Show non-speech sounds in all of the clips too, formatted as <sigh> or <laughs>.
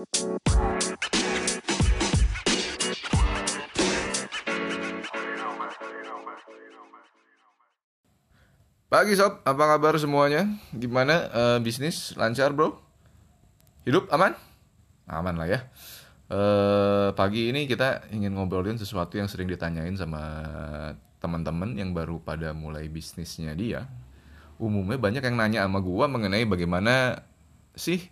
Pagi sob, apa kabar semuanya? Gimana uh, bisnis lancar bro? Hidup aman? Aman lah ya. Uh, pagi ini kita ingin ngobrolin sesuatu yang sering ditanyain sama teman-teman yang baru pada mulai bisnisnya dia. Umumnya banyak yang nanya sama gua mengenai bagaimana sih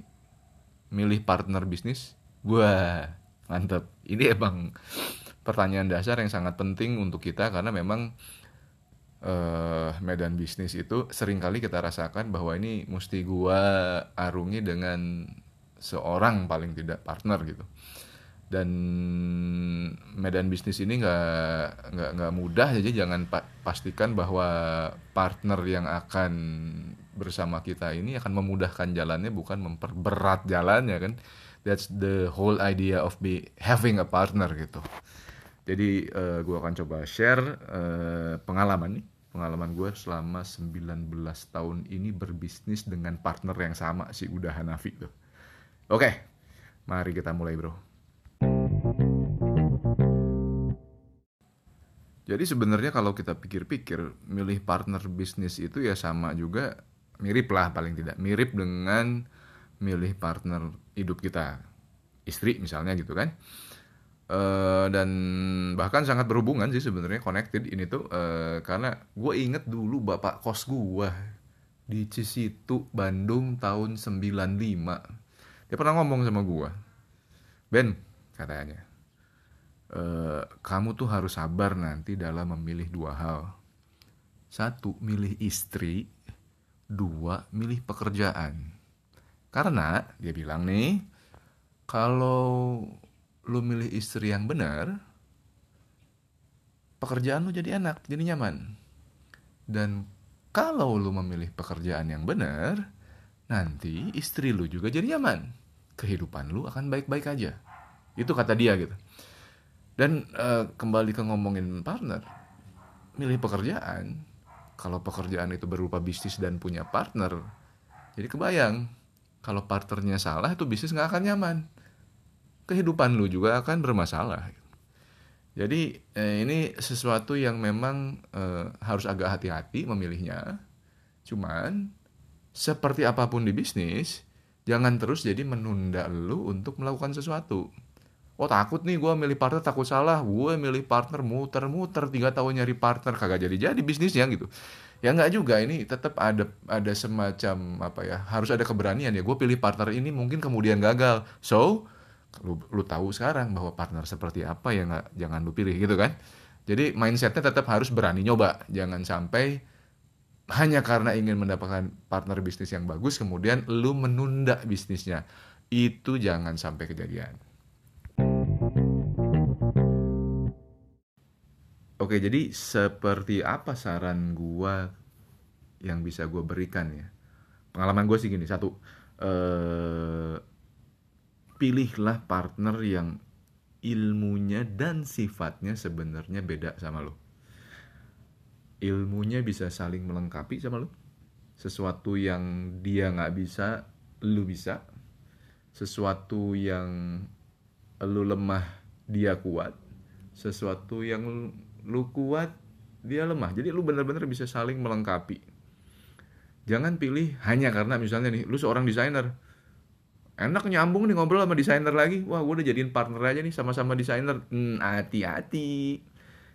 milih partner bisnis. Gua mantep. Ini emang pertanyaan dasar yang sangat penting untuk kita karena memang uh, medan bisnis itu sering kali kita rasakan bahwa ini mesti gua arungi dengan seorang paling tidak partner gitu dan medan bisnis ini nggak nggak nggak mudah jadi jangan pa pastikan bahwa partner yang akan bersama kita ini akan memudahkan jalannya bukan memperberat jalannya kan that's the whole idea of be having a partner gitu jadi uh, eh, gue akan coba share uh, pengalaman nih, pengalaman gue selama 19 tahun ini berbisnis dengan partner yang sama si Udah Hanafi tuh. Oke, mari kita mulai bro. Jadi sebenarnya kalau kita pikir-pikir, milih partner bisnis itu ya sama juga mirip lah paling tidak. Mirip dengan milih partner hidup kita. Istri misalnya gitu kan. Uh, dan bahkan sangat berhubungan sih sebenarnya connected ini tuh. Uh, karena gue inget dulu bapak kos gue di Cisitu Bandung tahun 95 dia pernah ngomong sama gue Ben katanya uh, kamu tuh harus sabar nanti dalam memilih dua hal. Satu milih istri dua milih pekerjaan karena dia bilang nih kalau lu milih istri yang benar, pekerjaan lu jadi enak, jadi nyaman. Dan kalau lu memilih pekerjaan yang benar, nanti istri lu juga jadi nyaman. Kehidupan lu akan baik-baik aja. Itu kata dia gitu. Dan uh, kembali ke ngomongin partner, milih pekerjaan, kalau pekerjaan itu berupa bisnis dan punya partner, jadi kebayang kalau partnernya salah itu bisnis nggak akan nyaman kehidupan lu juga akan bermasalah. Jadi eh, ini sesuatu yang memang eh, harus agak hati-hati memilihnya. Cuman seperti apa pun di bisnis, jangan terus jadi menunda lu untuk melakukan sesuatu. Oh takut nih gue milih partner takut salah, gue milih partner muter-muter tiga tahun nyari partner kagak jadi-jadi bisnisnya gitu. Ya nggak juga. Ini tetap ada ada semacam apa ya harus ada keberanian ya. Gue pilih partner ini mungkin kemudian gagal. So lu, lu tahu sekarang bahwa partner seperti apa yang gak, jangan lu pilih gitu kan? Jadi mindsetnya tetap harus berani nyoba. Jangan sampai hanya karena ingin mendapatkan partner bisnis yang bagus kemudian lu menunda bisnisnya. Itu jangan sampai kejadian Oke, jadi seperti apa saran gua yang bisa gua berikan ya? Pengalaman gue sih gini, satu, eh, pilihlah partner yang ilmunya dan sifatnya sebenarnya beda sama lo. Ilmunya bisa saling melengkapi sama lo. Sesuatu yang dia nggak bisa, lu bisa. Sesuatu yang lu lemah, dia kuat. Sesuatu yang lu kuat, dia lemah. Jadi lu benar-benar bisa saling melengkapi. Jangan pilih hanya karena misalnya nih, lu seorang desainer. Enak nyambung nih ngobrol sama desainer lagi. Wah gue udah jadiin partner aja nih sama-sama desainer. Hmm, hati-hati.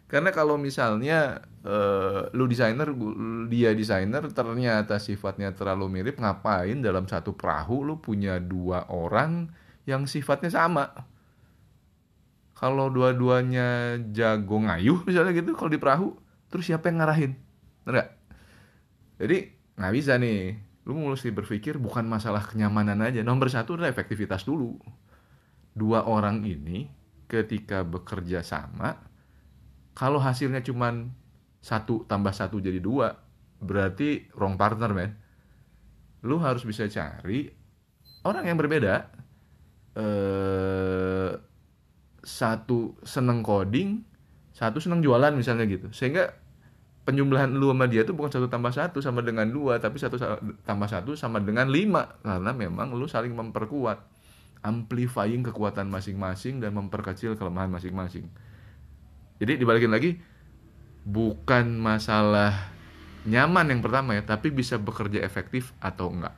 Karena kalau misalnya uh, lu desainer dia desainer ternyata sifatnya terlalu mirip ngapain dalam satu perahu lu punya dua orang yang sifatnya sama kalau dua-duanya jago ngayuh misalnya gitu kalau di perahu terus siapa yang ngarahin? Enggak jadi nggak bisa nih. Lu mesti berpikir bukan masalah kenyamanan aja. Nomor satu adalah efektivitas dulu. Dua orang ini ketika bekerja sama kalau hasilnya cuma satu tambah satu jadi dua berarti wrong partner men. Lu harus bisa cari orang yang berbeda. Eh, satu seneng coding satu seneng jualan misalnya gitu sehingga penjumlahan lu sama dia tuh bukan satu tambah satu sama dengan dua tapi satu tambah satu sama dengan lima karena memang lu saling memperkuat amplifying kekuatan masing-masing dan memperkecil kelemahan masing-masing. Jadi dibalikin lagi, bukan masalah nyaman yang pertama ya, tapi bisa bekerja efektif atau enggak.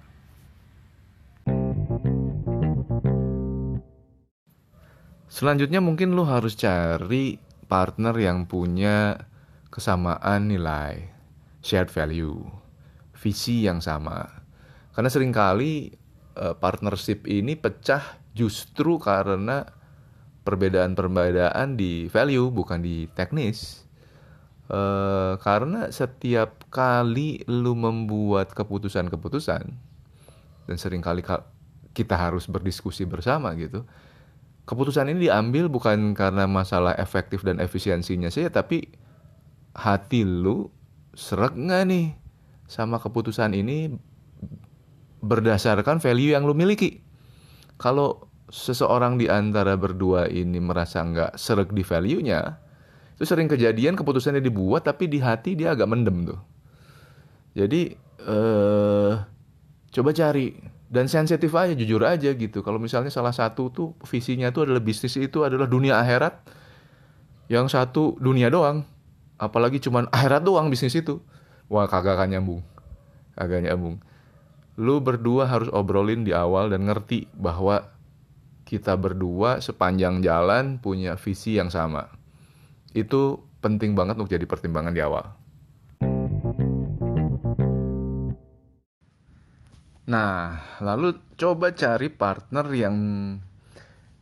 Selanjutnya mungkin lu harus cari partner yang punya kesamaan nilai, shared value, visi yang sama. Karena sering kali uh, partnership ini pecah justru karena perbedaan-perbedaan di value bukan di teknis. Uh, karena setiap kali lu membuat keputusan-keputusan dan sering kali kita harus berdiskusi bersama gitu keputusan ini diambil bukan karena masalah efektif dan efisiensinya saja, tapi hati lu serak nggak nih sama keputusan ini berdasarkan value yang lu miliki. Kalau seseorang di antara berdua ini merasa nggak serak di value-nya, itu sering kejadian keputusannya dibuat tapi di hati dia agak mendem tuh. Jadi eh, coba cari dan sensitif aja jujur aja gitu. Kalau misalnya salah satu tuh visinya tuh adalah bisnis itu adalah dunia akhirat yang satu dunia doang. Apalagi cuman akhirat doang bisnis itu. Wah kagak akan nyambung. Kagak nyambung. Lu berdua harus obrolin di awal dan ngerti bahwa kita berdua sepanjang jalan punya visi yang sama. Itu penting banget untuk jadi pertimbangan di awal Nah, lalu coba cari partner yang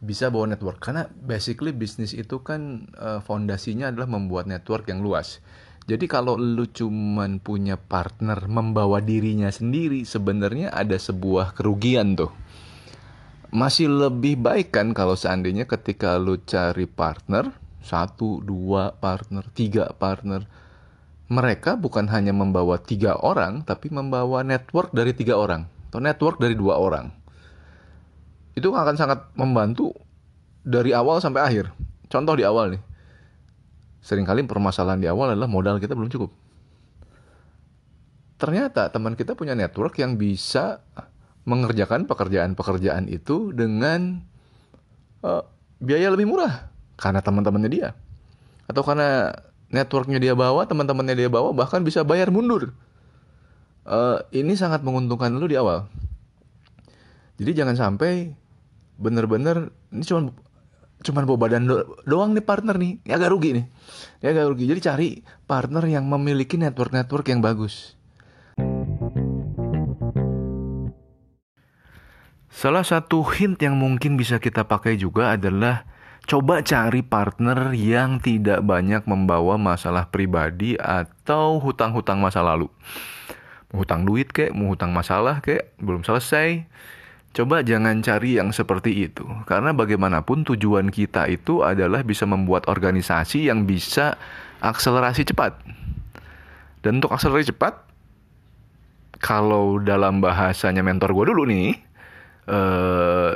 bisa bawa network karena basically bisnis itu kan uh, fondasinya adalah membuat network yang luas. Jadi kalau lu cuman punya partner membawa dirinya sendiri sebenarnya ada sebuah kerugian tuh. Masih lebih baik kan kalau seandainya ketika lu cari partner satu, dua partner, tiga partner, mereka bukan hanya membawa tiga orang, tapi membawa network dari tiga orang atau network dari dua orang. Itu akan sangat membantu dari awal sampai akhir. Contoh di awal nih. Seringkali permasalahan di awal adalah modal kita belum cukup. Ternyata teman kita punya network yang bisa mengerjakan pekerjaan-pekerjaan itu dengan uh, biaya lebih murah karena teman-temannya dia. Atau karena networknya dia bawa, teman-temannya dia bawa, bahkan bisa bayar mundur. Uh, ini sangat menguntungkan lu di awal. Jadi jangan sampai bener-bener ini cuma cuman bawa badan do doang nih partner nih, ya agak rugi nih. Ya agak rugi. Jadi cari partner yang memiliki network-network yang bagus. Salah satu hint yang mungkin bisa kita pakai juga adalah Coba cari partner yang tidak banyak membawa masalah pribadi atau hutang-hutang masa lalu. Mau hutang duit kek, mau hutang masalah kek, belum selesai. Coba jangan cari yang seperti itu. Karena bagaimanapun tujuan kita itu adalah bisa membuat organisasi yang bisa akselerasi cepat. Dan untuk akselerasi cepat, kalau dalam bahasanya mentor gue dulu nih, uh,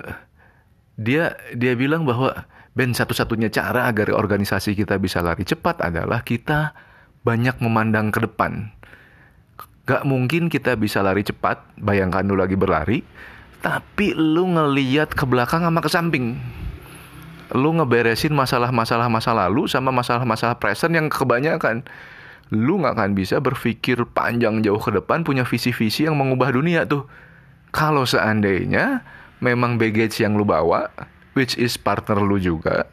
dia dia bilang bahwa dan satu-satunya cara agar organisasi kita bisa lari cepat adalah kita banyak memandang ke depan. Gak mungkin kita bisa lari cepat, bayangkan lu lagi berlari, tapi lu ngeliat ke belakang sama ke samping. Lu ngeberesin masalah-masalah masa lalu sama masalah-masalah present yang kebanyakan. Lu gak akan bisa berpikir panjang jauh ke depan punya visi-visi yang mengubah dunia tuh. Kalau seandainya memang baggage yang lu bawa which is partner lu juga,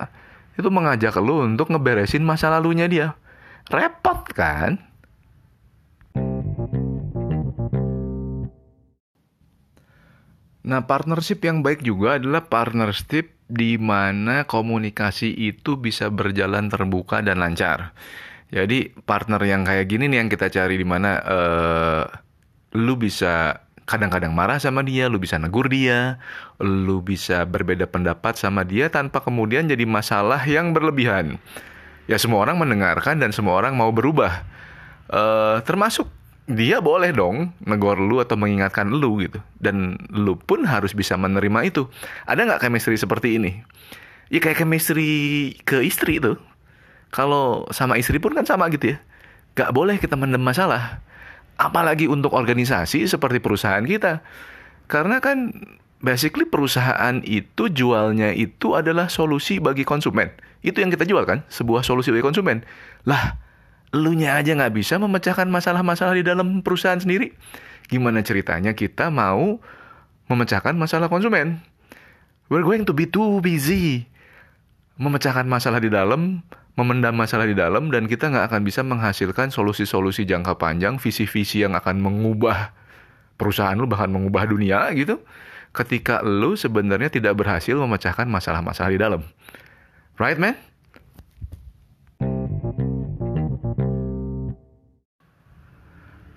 itu mengajak lu untuk ngeberesin masa lalunya dia. Repot kan? Nah, partnership yang baik juga adalah partnership di mana komunikasi itu bisa berjalan terbuka dan lancar. Jadi partner yang kayak gini nih yang kita cari di mana uh, lu bisa kadang-kadang marah sama dia, lu bisa negur dia, lu bisa berbeda pendapat sama dia tanpa kemudian jadi masalah yang berlebihan. Ya semua orang mendengarkan dan semua orang mau berubah. Uh, termasuk dia boleh dong negor lu atau mengingatkan lu gitu. Dan lu pun harus bisa menerima itu. Ada nggak chemistry seperti ini? Ya kayak chemistry ke istri itu. Kalau sama istri pun kan sama gitu ya. Gak boleh kita mendem masalah apalagi untuk organisasi seperti perusahaan kita. Karena kan basically perusahaan itu jualnya itu adalah solusi bagi konsumen. Itu yang kita jual kan, sebuah solusi bagi konsumen. Lah, elunya aja nggak bisa memecahkan masalah-masalah di dalam perusahaan sendiri. Gimana ceritanya kita mau memecahkan masalah konsumen? We're going to be too busy memecahkan masalah di dalam, memendam masalah di dalam, dan kita nggak akan bisa menghasilkan solusi-solusi jangka panjang, visi-visi yang akan mengubah perusahaan lu, bahkan mengubah dunia gitu, ketika lu sebenarnya tidak berhasil memecahkan masalah-masalah di dalam. Right, man?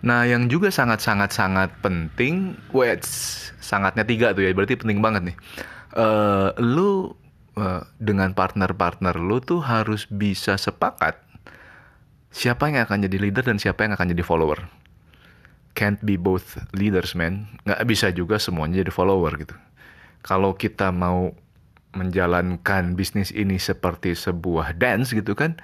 Nah, yang juga sangat-sangat-sangat penting, wait, sangatnya tiga tuh ya, berarti penting banget nih. Uh, lu Eh, dengan partner-partner lu tuh harus bisa sepakat siapa yang akan jadi leader dan siapa yang akan jadi follower. Can't be both leaders, man. Nggak bisa juga semuanya jadi follower gitu. Kalau kita mau menjalankan bisnis ini seperti sebuah dance gitu kan,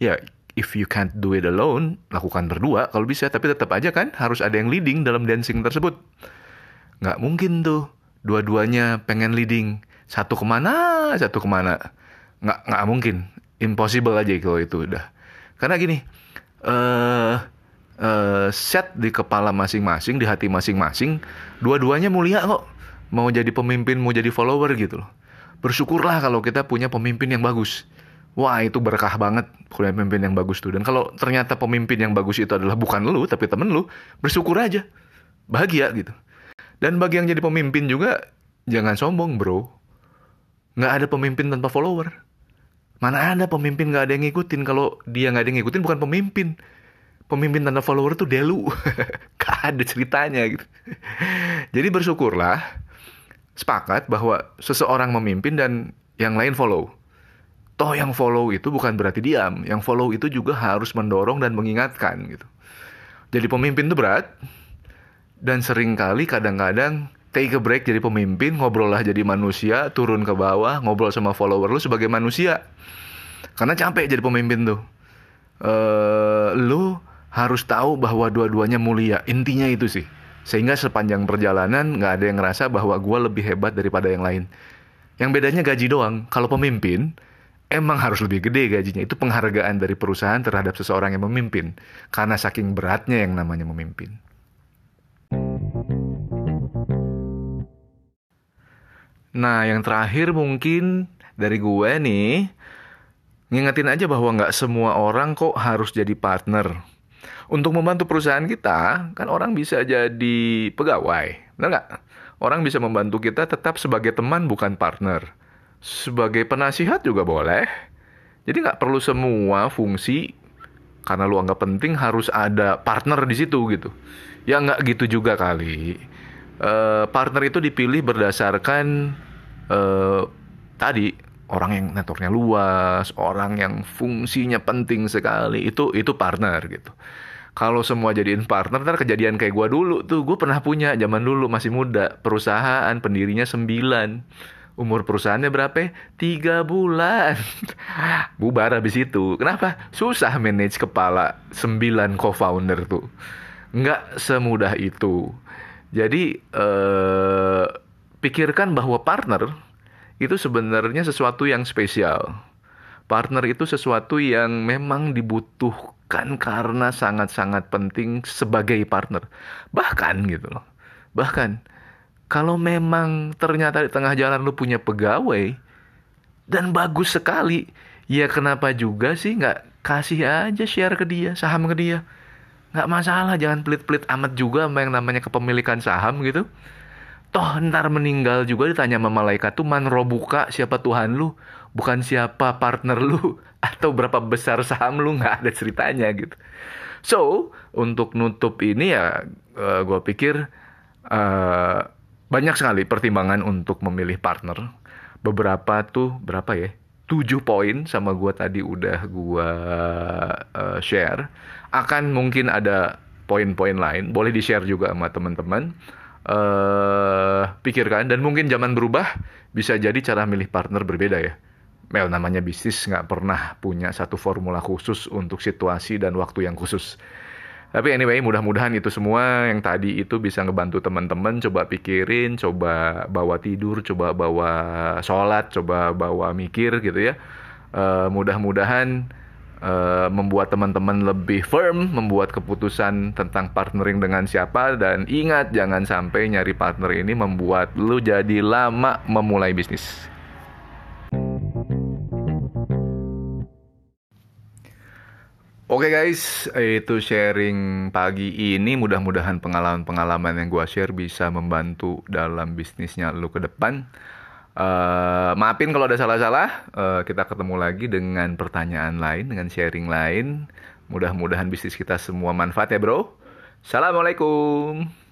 ya if you can't do it alone, lakukan berdua. Kalau bisa. Tapi tetap aja kan harus ada yang leading dalam dancing tersebut. Nggak mungkin tuh dua-duanya pengen leading. Satu ke mana? Satu ke mana? Nggak nggak mungkin. Impossible aja kalau itu udah. Karena gini uh, uh, set di kepala masing-masing di hati masing-masing dua-duanya mulia kok. Mau jadi pemimpin mau jadi follower gitu loh. Bersyukurlah kalau kita punya pemimpin yang bagus wah itu berkah banget punya pemimpin yang bagus tuh dan kalau ternyata pemimpin yang bagus itu adalah bukan lu tapi temen lu bersyukur aja bahagia gitu dan bagi yang jadi pemimpin juga jangan sombong bro nggak ada pemimpin tanpa follower. Mana ada pemimpin nggak ada yang ngikutin. Kalau dia nggak ada yang ngikutin bukan pemimpin. Pemimpin tanpa follower tuh delu. <laughs> gak ada ceritanya gitu. Jadi bersyukurlah. Sepakat bahwa seseorang memimpin dan yang lain follow. Toh yang follow itu bukan berarti diam. Yang follow itu juga harus mendorong dan mengingatkan gitu. Jadi pemimpin itu berat. Dan sering kali kadang-kadang take a break jadi pemimpin, ngobrol lah jadi manusia, turun ke bawah, ngobrol sama follower lu sebagai manusia. Karena capek jadi pemimpin tuh. Uh, lu harus tahu bahwa dua-duanya mulia. Intinya itu sih. Sehingga sepanjang perjalanan nggak ada yang ngerasa bahwa gue lebih hebat daripada yang lain. Yang bedanya gaji doang. Kalau pemimpin, emang harus lebih gede gajinya. Itu penghargaan dari perusahaan terhadap seseorang yang memimpin. Karena saking beratnya yang namanya memimpin. Nah, yang terakhir mungkin dari gue nih, ngingetin aja bahwa nggak semua orang kok harus jadi partner. Untuk membantu perusahaan kita, kan orang bisa jadi pegawai, benar nggak? Orang bisa membantu kita tetap sebagai teman bukan partner. Sebagai penasihat juga boleh. Jadi nggak perlu semua fungsi karena lu anggap penting harus ada partner di situ gitu. Ya nggak gitu juga kali. Uh, partner itu dipilih berdasarkan uh, tadi orang yang networknya luas, orang yang fungsinya penting sekali itu itu partner gitu. Kalau semua jadiin partner, ntar kejadian kayak gue dulu tuh, gue pernah punya zaman dulu masih muda, perusahaan pendirinya 9 Umur perusahaannya berapa? Tiga bulan. <laughs> Bubar habis itu. Kenapa? Susah manage kepala 9 co-founder tuh. Nggak semudah itu. Jadi, eh, pikirkan bahwa partner itu sebenarnya sesuatu yang spesial. Partner itu sesuatu yang memang dibutuhkan karena sangat-sangat penting sebagai partner. Bahkan gitu loh. Bahkan kalau memang ternyata di tengah jalan lu punya pegawai dan bagus sekali, ya kenapa juga sih nggak kasih aja share ke dia, saham ke dia. Nggak masalah, jangan pelit-pelit amat juga sama yang namanya kepemilikan saham gitu. Toh ntar meninggal juga ditanya sama malaikat tuh man robuka siapa Tuhan lu? Bukan siapa partner lu? <laughs> Atau berapa besar saham lu? Nggak ada ceritanya gitu. So untuk nutup ini ya uh, eh, gue pikir uh, banyak sekali pertimbangan untuk memilih partner. Beberapa tuh berapa ya? Tujuh poin sama gue tadi udah gue uh, share. Akan mungkin ada poin-poin lain. Boleh di share juga sama teman-teman. Uh, pikirkan dan mungkin zaman berubah bisa jadi cara milih partner berbeda ya. Mel namanya bisnis nggak pernah punya satu formula khusus untuk situasi dan waktu yang khusus. Tapi anyway, mudah-mudahan itu semua yang tadi itu bisa ngebantu teman-teman. Coba pikirin, coba bawa tidur, coba bawa sholat, coba bawa mikir gitu ya. Uh, mudah-mudahan uh, membuat teman-teman lebih firm, membuat keputusan tentang partnering dengan siapa. Dan ingat, jangan sampai nyari partner ini membuat lu jadi lama memulai bisnis. Oke okay guys, itu sharing pagi ini. Mudah-mudahan pengalaman-pengalaman yang gue share bisa membantu dalam bisnisnya lu ke depan. Uh, maafin kalau ada salah-salah. Uh, kita ketemu lagi dengan pertanyaan lain, dengan sharing lain. Mudah-mudahan bisnis kita semua manfaat ya bro. Assalamualaikum.